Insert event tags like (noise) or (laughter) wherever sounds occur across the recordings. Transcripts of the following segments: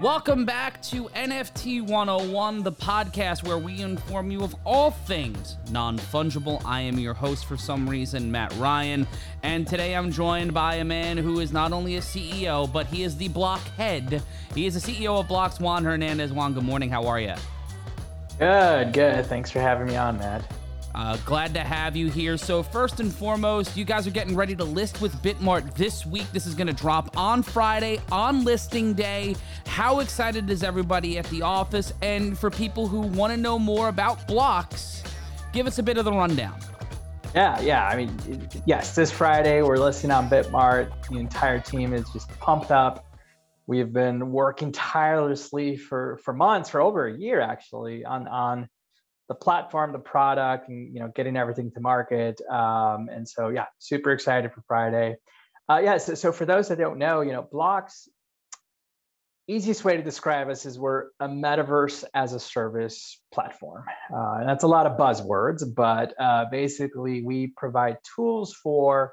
Welcome back to NFT 101, the podcast where we inform you of all things non fungible. I am your host for some reason, Matt Ryan, and today I'm joined by a man who is not only a CEO, but he is the block head. He is the CEO of Blocks, Juan Hernandez. Juan, good morning. How are you? Good, good. Thanks for having me on, Matt. Uh, glad to have you here. So, first and foremost, you guys are getting ready to list with Bitmart this week. This is going to drop on Friday on listing day. How excited is everybody at the office? And for people who want to know more about blocks, give us a bit of the rundown. Yeah, yeah. I mean, yes, this Friday we're listing on Bitmart. The entire team is just pumped up. We've been working tirelessly for for months, for over a year actually, on on the platform, the product, and you know, getting everything to market. Um, and so, yeah, super excited for Friday. Uh, yeah, so, so for those that don't know, you know, Blocks, easiest way to describe us is we're a metaverse as a service platform. Uh, and that's a lot of buzzwords, but uh, basically, we provide tools for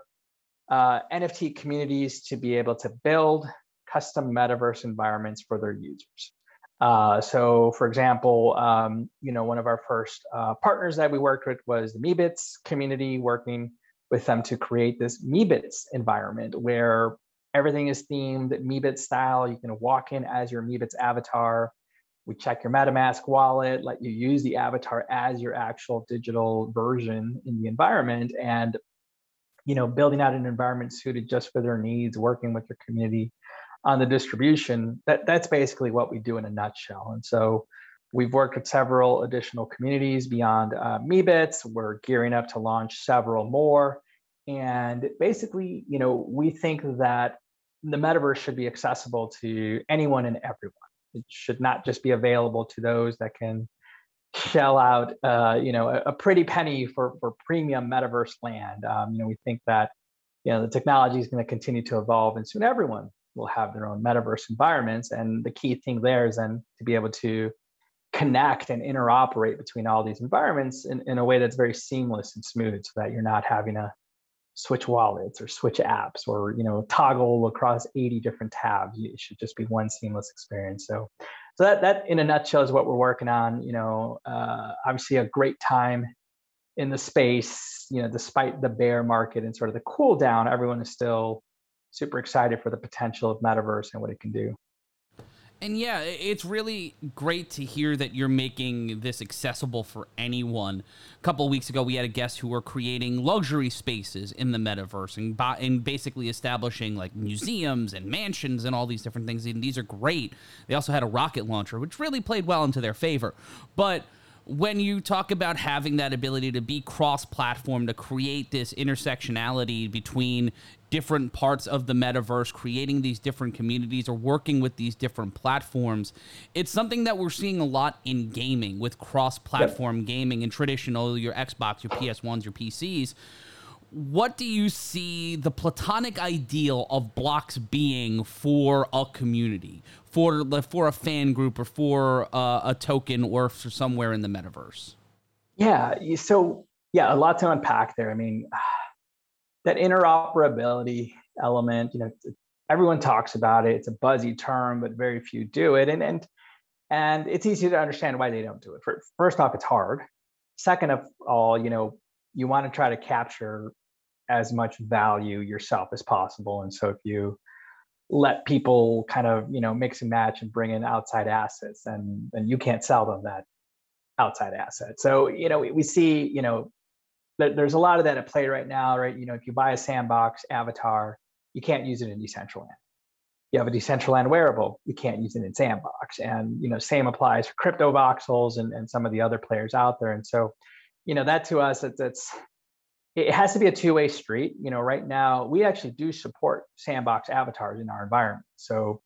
uh, NFT communities to be able to build custom metaverse environments for their users. Uh, so, for example, um, you know, one of our first uh, partners that we worked with was the Meebits community, working with them to create this Meebits environment where everything is themed Meebits style. You can walk in as your Meebits avatar. We check your MetaMask wallet, let you use the avatar as your actual digital version in the environment, and you know, building out an environment suited just for their needs, working with your community on the distribution, that, that's basically what we do in a nutshell. And so we've worked with several additional communities beyond uh, Meebits. We're gearing up to launch several more. And basically, you know, we think that the metaverse should be accessible to anyone and everyone. It should not just be available to those that can shell out, uh, you know, a, a, pretty penny for for premium metaverse land. Um, you know, we think that you know the technology is going to continue to evolve, and soon everyone will have their own metaverse environments. And the key thing there is then to be able to connect and interoperate between all these environments in, in a way that's very seamless and smooth so that you're not having to switch wallets or switch apps or you know toggle across 80 different tabs it should just be one seamless experience so so that that in a nutshell is what we're working on you know uh, obviously a great time in the space you know despite the bear market and sort of the cool down everyone is still super excited for the potential of metaverse and what it can do. And yeah, it's really great to hear that you're making this accessible for anyone. A couple weeks ago, we had a guest who were creating luxury spaces in the metaverse and, and basically establishing like museums and mansions and all these different things. And these are great. They also had a rocket launcher, which really played well into their favor. But when you talk about having that ability to be cross platform, to create this intersectionality between different parts of the metaverse, creating these different communities or working with these different platforms, it's something that we're seeing a lot in gaming with cross platform yep. gaming and traditional, your Xbox, your PS1s, your PCs what do you see the platonic ideal of blocks being for a community for for a fan group or for uh, a token or for somewhere in the metaverse? Yeah, so yeah, a lot to unpack there. I mean, (sighs) that interoperability element, you know, everyone talks about it. It's a buzzy term, but very few do it, and and and it's easy to understand why they don't do it. First off, it's hard. Second of all, you know, you want to try to capture as much value yourself as possible, and so if you let people kind of you know mix and match and bring in outside assets and and you can't sell them that outside asset. So you know we, we see you know there's a lot of that at play right now right? You know if you buy a sandbox avatar you can't use it in decentraland you have a decentraland wearable you can't use it in sandbox. And you know same applies for Cryptovoxels and, and some of the other players out there. And so you know that to us it's, it's it has to be a two-way street. You know, right now we actually do support sandbox avatars in our environment. So,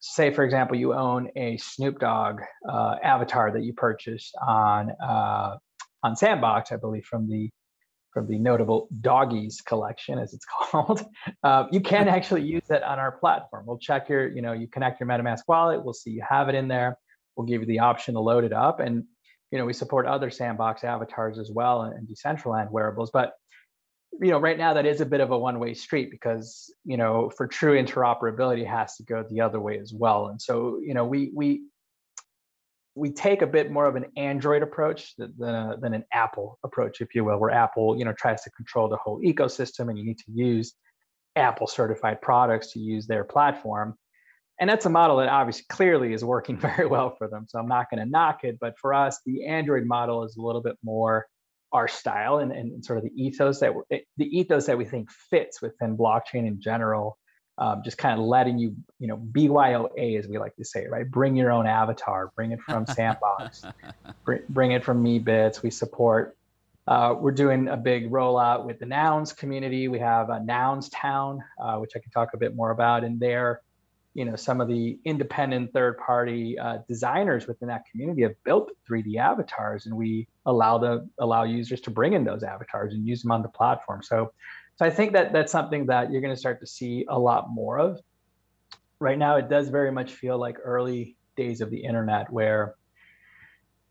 say for example, you own a Snoop Dogg uh, avatar that you purchased on uh, on Sandbox, I believe, from the from the notable Doggies collection, as it's (laughs) called. Uh, you can actually use that on our platform. We'll check your, you know, you connect your MetaMask wallet. We'll see you have it in there. We'll give you the option to load it up, and you know, we support other Sandbox avatars as well and Decentraland wearables. But you know, right now that is a bit of a one-way street because you know, for true interoperability, it has to go the other way as well. And so, you know, we we we take a bit more of an Android approach than, a, than an Apple approach, if you will, where Apple, you know, tries to control the whole ecosystem, and you need to use Apple certified products to use their platform. And that's a model that obviously clearly is working (laughs) very well for them. So I'm not going to knock it. But for us, the Android model is a little bit more our style and, and sort of the ethos that the ethos that we think fits within blockchain in general. Um, just kind of letting you, you know, BYOA as we like to say, right? Bring your own avatar, bring it from Sandbox, (laughs) bring, bring it from Meebits. We support uh, we're doing a big rollout with the Nouns community. We have a Nouns Town, uh, which I can talk a bit more about. And there, you know, some of the independent third-party uh, designers within that community have built 3D avatars, and we allow the allow users to bring in those avatars and use them on the platform. So, so I think that that's something that you're going to start to see a lot more of. Right now, it does very much feel like early days of the internet, where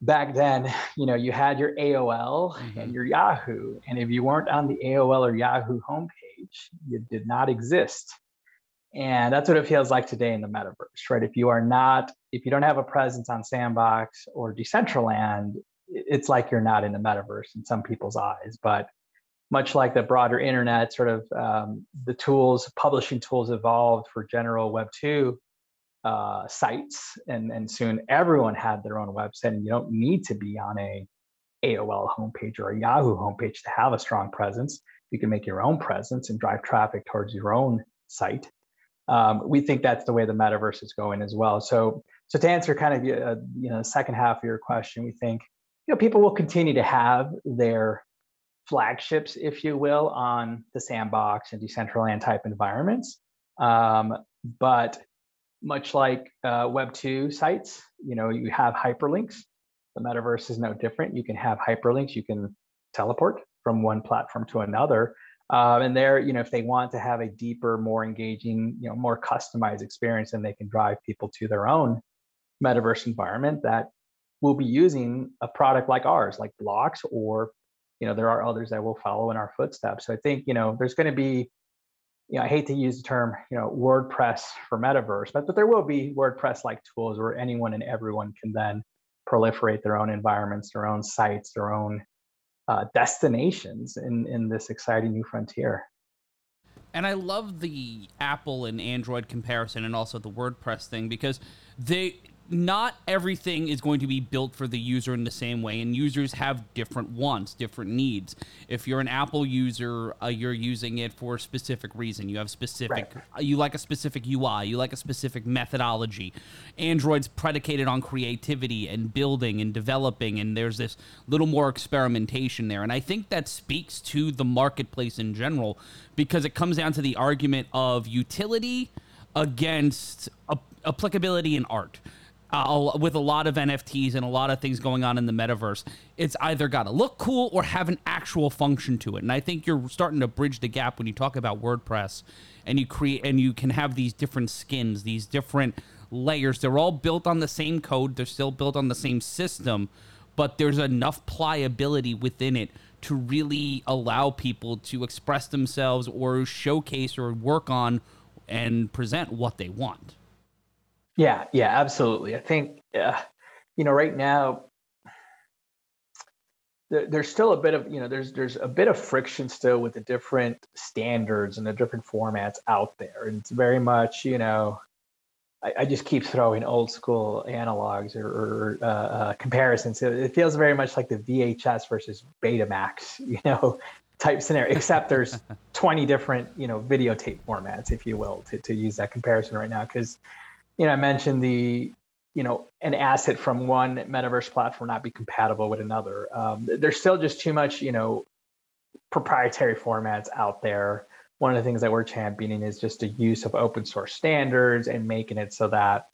back then, you know, you had your AOL mm-hmm. and your Yahoo. And if you weren't on the AOL or Yahoo homepage, you did not exist. And that's what it feels like today in the metaverse, right? If you are not, if you don't have a presence on Sandbox or Decentraland, it's like you're not in the metaverse in some people's eyes. But much like the broader internet, sort of um, the tools, publishing tools evolved for general Web 2 uh, sites, and and soon everyone had their own website, and you don't need to be on a AOL homepage or a Yahoo homepage to have a strong presence. You can make your own presence and drive traffic towards your own site. Um, we think that's the way the metaverse is going as well. So, so to answer kind of uh, you know the second half of your question, we think you know people will continue to have their flagships, if you will, on the sandbox and Decentraland type environments. Um, but much like uh, Web 2 sites, you know, you have hyperlinks. The metaverse is no different. You can have hyperlinks. You can teleport from one platform to another. Um, and there, you know, if they want to have a deeper, more engaging, you know, more customized experience, then they can drive people to their own metaverse environment that will be using a product like ours, like Blocks, or you know, there are others that will follow in our footsteps. So I think, you know, there's going to be you know, I hate to use the term, you know, WordPress for metaverse, but, but there will be WordPress-like tools where anyone and everyone can then proliferate their own environments, their own sites, their own uh, destinations in, in this exciting new frontier. And I love the Apple and Android comparison and also the WordPress thing because they not everything is going to be built for the user in the same way, and users have different wants, different needs. If you're an Apple user, uh, you're using it for a specific reason. You have specific, right. uh, you like a specific UI, you like a specific methodology. Android's predicated on creativity and building and developing, and there's this little more experimentation there. And I think that speaks to the marketplace in general because it comes down to the argument of utility against applicability in art uh, with a lot of NFTs and a lot of things going on in the metaverse, it's either got to look cool or have an actual function to it. And I think you're starting to bridge the gap when you talk about WordPress and you create and you can have these different skins, these different layers. They're all built on the same code, they're still built on the same system, but there's enough pliability within it to really allow people to express themselves or showcase or work on and present what they want. Yeah, yeah, absolutely. I think, uh, you know, right now, there, there's still a bit of, you know, there's there's a bit of friction still with the different standards and the different formats out there, and it's very much, you know, I, I just keep throwing old school analogs or, or uh, uh, comparisons. It, it feels very much like the VHS versus Betamax, (laughs) you know, type scenario. Except there's (laughs) 20 different, you know, videotape formats, if you will, to to use that comparison right now, because you know, I mentioned the, you know, an asset from one metaverse platform not be compatible with another. Um, there's still just too much, you know, proprietary formats out there. One of the things that we're championing is just the use of open source standards and making it so that,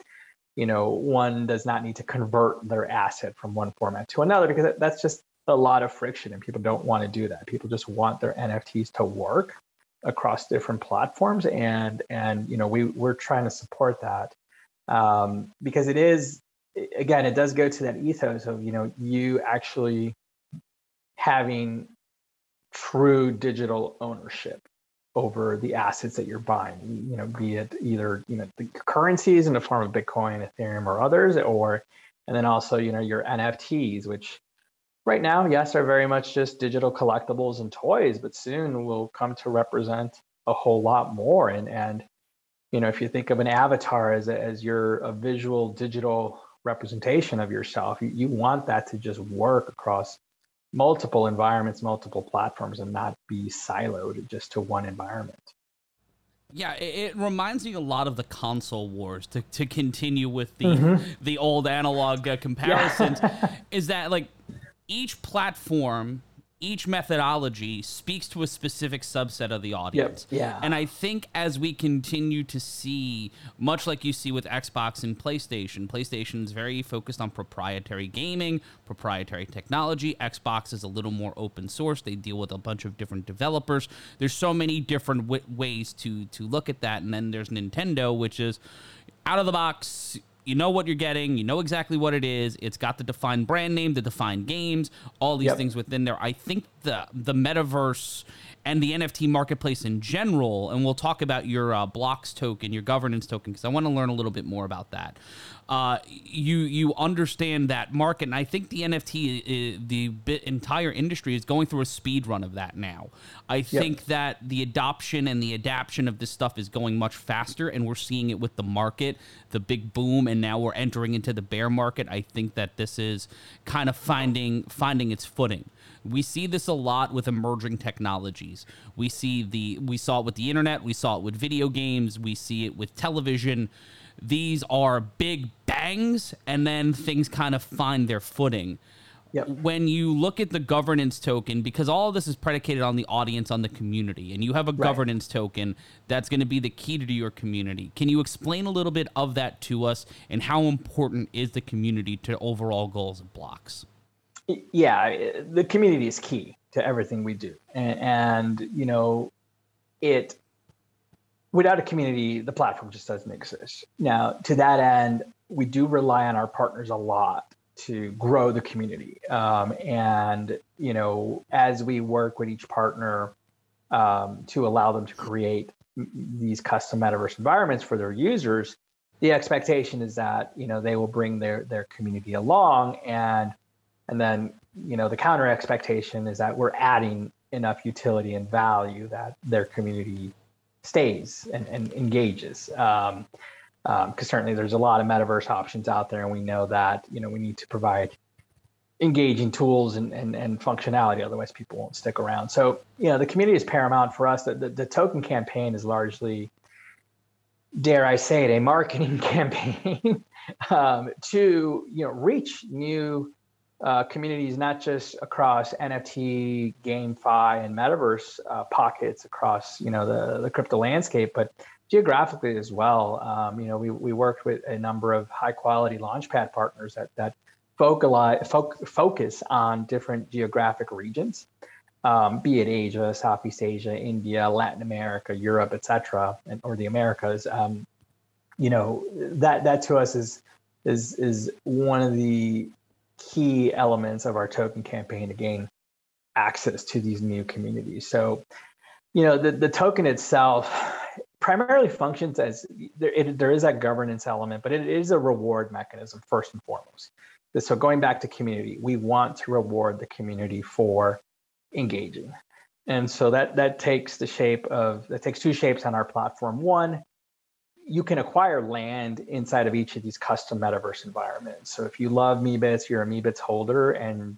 you know, one does not need to convert their asset from one format to another because that's just a lot of friction and people don't want to do that. People just want their NFTs to work across different platforms and and you know we we're trying to support that um, because it is again it does go to that ethos of you know you actually having true digital ownership over the assets that you're buying. You know, be it either you know the currencies in the form of Bitcoin, Ethereum, or others, or and then also you know your NFTs, which right now, yes, are very much just digital collectibles and toys, but soon will come to represent a whole lot more. And and you know, if you think of an avatar as a, as your a visual digital representation of yourself, you, you want that to just work across multiple environments, multiple platforms, and not be siloed just to one environment. Yeah, it, it, reminds me a lot of the console wars. To, to continue with the mm-hmm. the old analog uh, comparisons, yeah. (laughs) is that like each platform each methodology speaks to a specific subset of the audience. Yep. Yeah. And I think as we continue to see, much like you see with Xbox and PlayStation, PlayStation is very focused on proprietary gaming, proprietary technology. Xbox is a little more open source. They deal with a bunch of different developers. There's so many different w- ways to to look at that. And then there's Nintendo, which is out of the box you know what you're getting. You know exactly what it is. It's got the defined brand name, the defined games, all these yep. things within there. I think the the metaverse and the NFT marketplace in general, and we'll talk about your uh, blocks token, your governance token, because I want to learn a little bit more about that uh, you you understand that market. And I think the NFT, uh, the entire industry is going through a speed run of that now. I yep. think that the adoption and the adaption of this stuff is going much faster, and we're seeing it with the market, the big boom, and now we're entering into the bear market. I think that this is kind of finding finding its footing. We see this a lot with emerging technologies. We see the we saw it with the internet, we saw it with video games, we see it with television these are big bangs and then things kind of find their footing. Yep. When you look at the governance token, because all of this is predicated on the audience, on the community, and you have a right. governance token that's going to be the key to your community. Can you explain a little bit of that to us and how important is the community to overall goals of blocks? Yeah, the community is key to everything we do. And, and you know, it without a community, the platform just doesn't exist. Now, to that end, we do rely on our partners a lot to grow the community. Um, and, you know, as we work with each partner um, to allow them to create these custom metaverse environments for their users, the expectation is that, you know, they will bring their, their community along and, and then, you know, the counter expectation is that we're adding enough utility and value that their community stays and, and engages. Um, because um, certainly there's a lot of metaverse options out there, and we know that you know we need to provide engaging tools and, and, and functionality. Otherwise, people won't stick around. So you know the community is paramount for us. The, the, the token campaign is largely, dare I say it, a marketing (laughs) campaign um, to you know reach new uh, communities, not just across NFT, GameFi, and Metaverse uh, pockets across you know the the crypto landscape, but geographically as well. Um, you know, we we worked with a number of high quality launchpad partners that that focalize, foc- focus on different geographic regions, um, be it Asia, Southeast Asia, India, Latin America, Europe, etc., and or the Americas. Um, you know, that that to us is is is one of the key elements of our token campaign to gain access to these new communities. So, you know, the, the token itself primarily functions as there, it, there is that governance element, but it is a reward mechanism first and foremost. So, going back to community, we want to reward the community for engaging. And so that that takes the shape of that takes two shapes on our platform. One, you can acquire land inside of each of these custom metaverse environments. So if you love Meebits, you're a Meebits holder, and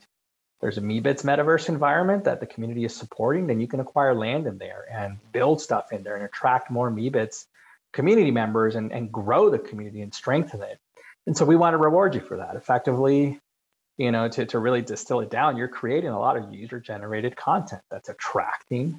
there's a Meebits metaverse environment that the community is supporting, then you can acquire land in there and build stuff in there and attract more Meebits community members and, and grow the community and strengthen it. And so we want to reward you for that. Effectively, you know, to, to really distill it down, you're creating a lot of user generated content that's attracting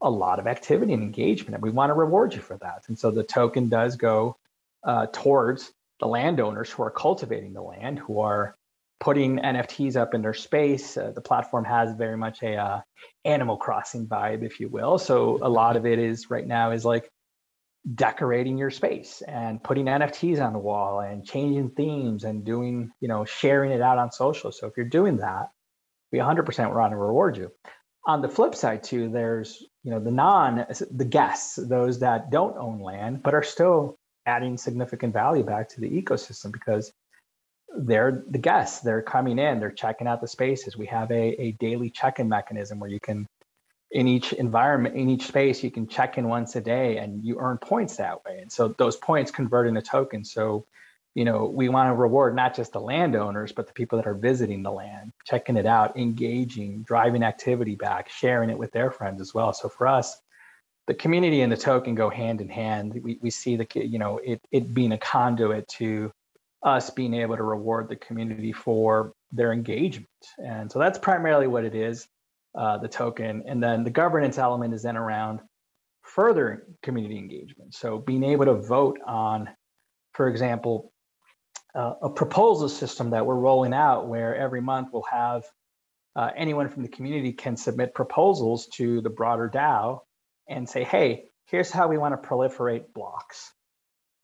a lot of activity and engagement, and we want to reward you for that. And so the token does go uh, towards the landowners who are cultivating the land, who are putting NFTs up in their space. Uh, the platform has very much a uh, Animal Crossing vibe, if you will. So a lot of it is right now is like decorating your space and putting NFTs on the wall and changing themes and doing, you know, sharing it out on social. So if you're doing that, we 100% want to reward you on the flip side too, there's you know the non the guests, those that don't own land but are still adding significant value back to the ecosystem because they're the guests. They're coming in, they're checking out the spaces. We have a, a daily check-in mechanism where you can in each environment, in each space, you can check in once a day and you earn points that way. And so those points convert into tokens. So, you know, we want to reward not just the landowners, but the people that are visiting the land, checking it out, engaging, driving activity back, sharing it with their friends as well. So for us, the community and the token go hand in hand. We, we see the, you know, it, it being a conduit to us being able to reward the community for their engagement. And so that's primarily what it is uh, the token. And then the governance element is then around further community engagement. So being able to vote on, for example, uh, a proposal system that we're rolling out where every month we'll have uh, anyone from the community can submit proposals to the broader DAO and say, hey, here's how we want to proliferate blocks.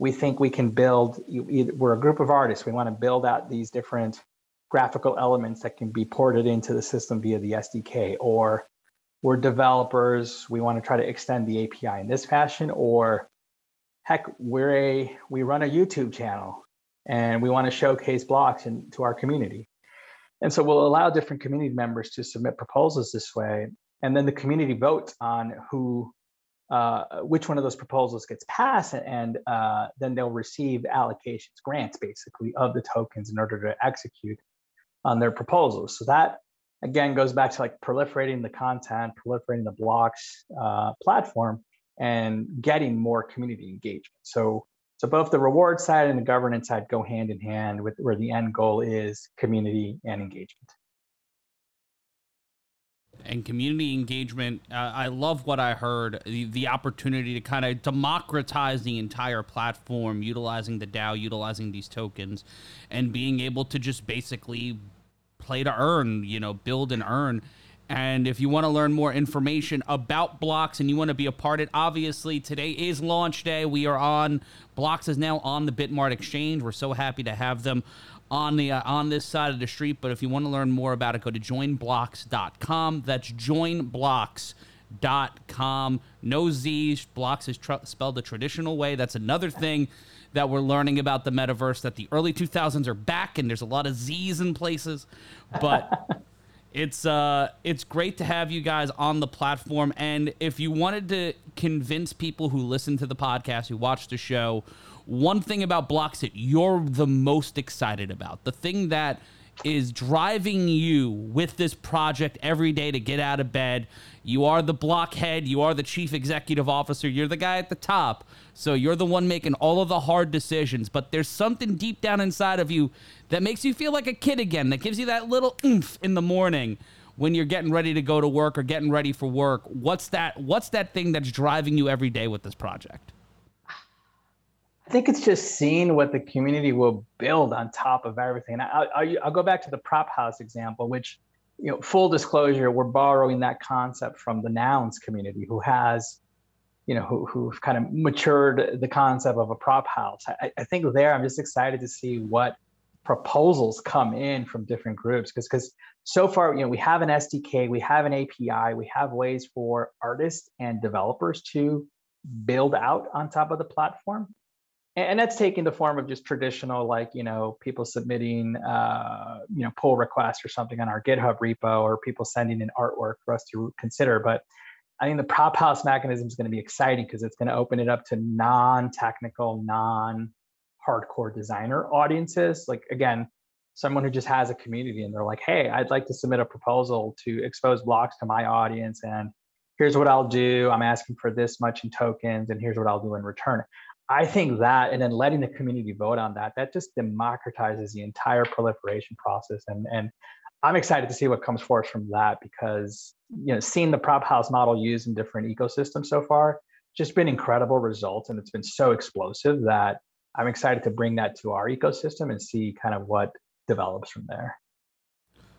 We think we can build, we're a group of artists, we want to build out these different graphical elements that can be ported into the system via the SDK, or we're developers, we want to try to extend the API in this fashion, or heck, we're a we run a YouTube channel and we want to showcase blocks in, to our community. And so we'll allow different community members to submit proposals this way, and then the community votes on who uh, which one of those proposals gets passed, and uh, then they'll receive allocations, grants basically, of the tokens in order to execute on their proposals. So that again goes back to like proliferating the content, proliferating the blocks uh, platform, and getting more community engagement. So so both the reward side and the governance side go hand in hand with where the end goal is community and engagement and community engagement. Uh, I love what I heard the, the opportunity to kind of democratize the entire platform, utilizing the DAO, utilizing these tokens, and being able to just basically play to earn, you know, build and earn. And if you want to learn more information about Blocks and you want to be a part of it, obviously today is launch day. We are on Blocks is now on the Bitmart exchange. We're so happy to have them on the uh, on this side of the street. But if you want to learn more about it, go to joinblocks.com. That's joinblocks.com. No Z's. Blocks is tr- spelled the traditional way. That's another thing that we're learning about the metaverse that the early 2000s are back and there's a lot of Z's in places. But (laughs) it's uh it's great to have you guys on the platform. And if you wanted to convince people who listen to the podcast, who watch the show, one thing about blocks you're the most excited about, the thing that is driving you with this project every day to get out of bed. You are the blockhead, you are the chief executive officer, you're the guy at the top. So you're the one making all of the hard decisions, but there's something deep down inside of you that makes you feel like a kid again, that gives you that little oomph in the morning when you're getting ready to go to work or getting ready for work. What's that what's that thing that's driving you every day with this project? I think it's just seeing what the community will build on top of everything. I'll, I'll, I'll, go back to the prop house example, which, you know, full disclosure, we're borrowing that concept from the nouns community, who has, you know, who who've kind of matured the concept of a prop house. I, I think there, I'm just excited to see what proposals come in from different groups because because so far, you know, we have an SDK, we have an API, we have ways for artists and developers to build out on top of the platform and that's taking the form of just traditional like you know people submitting uh, you know pull requests or something on our github repo or people sending in artwork for us to consider but i think the prop house mechanism is going to be exciting because it's going to open it up to non-technical non-hardcore designer audiences. Like again someone who just has a community and they're like hey i'd like to submit a proposal to expose blocks to my audience and here's what i'll do. I'm asking for this much in tokens and here's what i'll do in return I think that, and then letting the community vote on that, that just democratizes the entire proliferation process. And and I'm excited to see what comes forth from that because you know, seeing the prop house model used in different ecosystems so far, just been incredible results, and it's been so explosive that I'm excited to bring that to our ecosystem and see kind of what develops from there.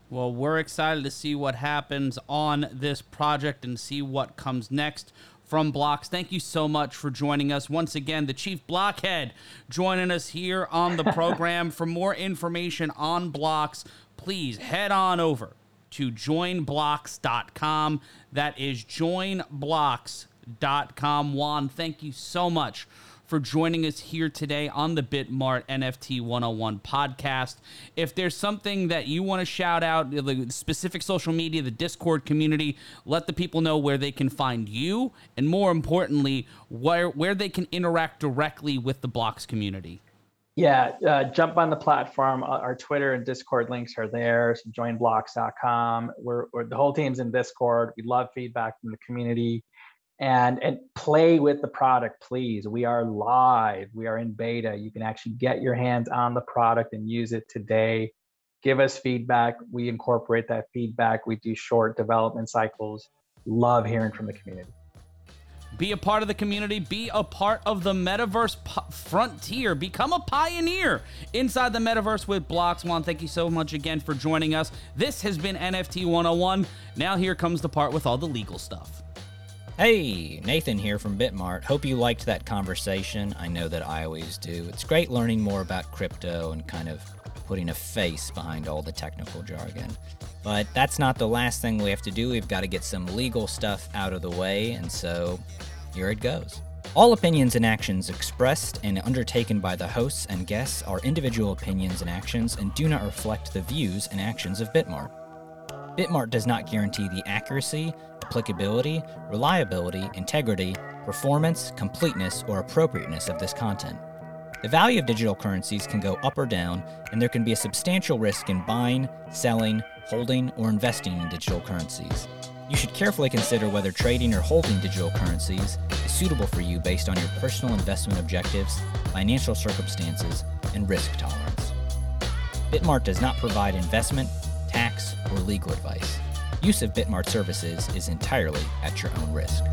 Well, we're excited to see what happens on this project and see what comes next from Blocks. Thank you so much for joining us. Once again, the Chief Blockhead joining us here on the program. for more information on Blocks, please head on over to joinblocks.com. That is joinblocks.com. Juan, thank you so much for joining us here today on the Bitmart NFT 101 podcast. If there's something that you want to shout out, the specific social media, the Discord community, let the people know where they can find you, and more importantly, where where they can interact directly with the Blocks community. Yeah, uh, jump on the platform. Uh, our Twitter and Discord links are there. So joinblocks.com. We're, we're the whole team's in Discord. We love feedback from the community and and play with the product please. We are live. We are in beta. You can actually get your hands on the product and use it today. Give us feedback. We incorporate that feedback. We do short development cycles. Love hearing from the community. Be a part of the community. Be a part of the metaverse frontier. Become a pioneer inside the metaverse with blocks Juan thank you so much again for joining us. This has been nft 101 now here comes the part with all the legal stuff Hey, Nathan here from Bitmart. Hope you liked that conversation. I know that I always do. It's great learning more about crypto and kind of putting a face behind all the technical jargon. But that's not the last thing we have to do. We've got to get some legal stuff out of the way, and so here it goes. All opinions and actions expressed and undertaken by the hosts and guests are individual opinions and actions and do not reflect the views and actions of Bitmart. Bitmart does not guarantee the accuracy, applicability, reliability, integrity, performance, completeness, or appropriateness of this content. The value of digital currencies can go up or down, and there can be a substantial risk in buying, selling, holding, or investing in digital currencies. You should carefully consider whether trading or holding digital currencies is suitable for you based on your personal investment objectives, financial circumstances, and risk tolerance. Bitmart does not provide investment, tax, or legal advice. Use of Bitmart services is entirely at your own risk.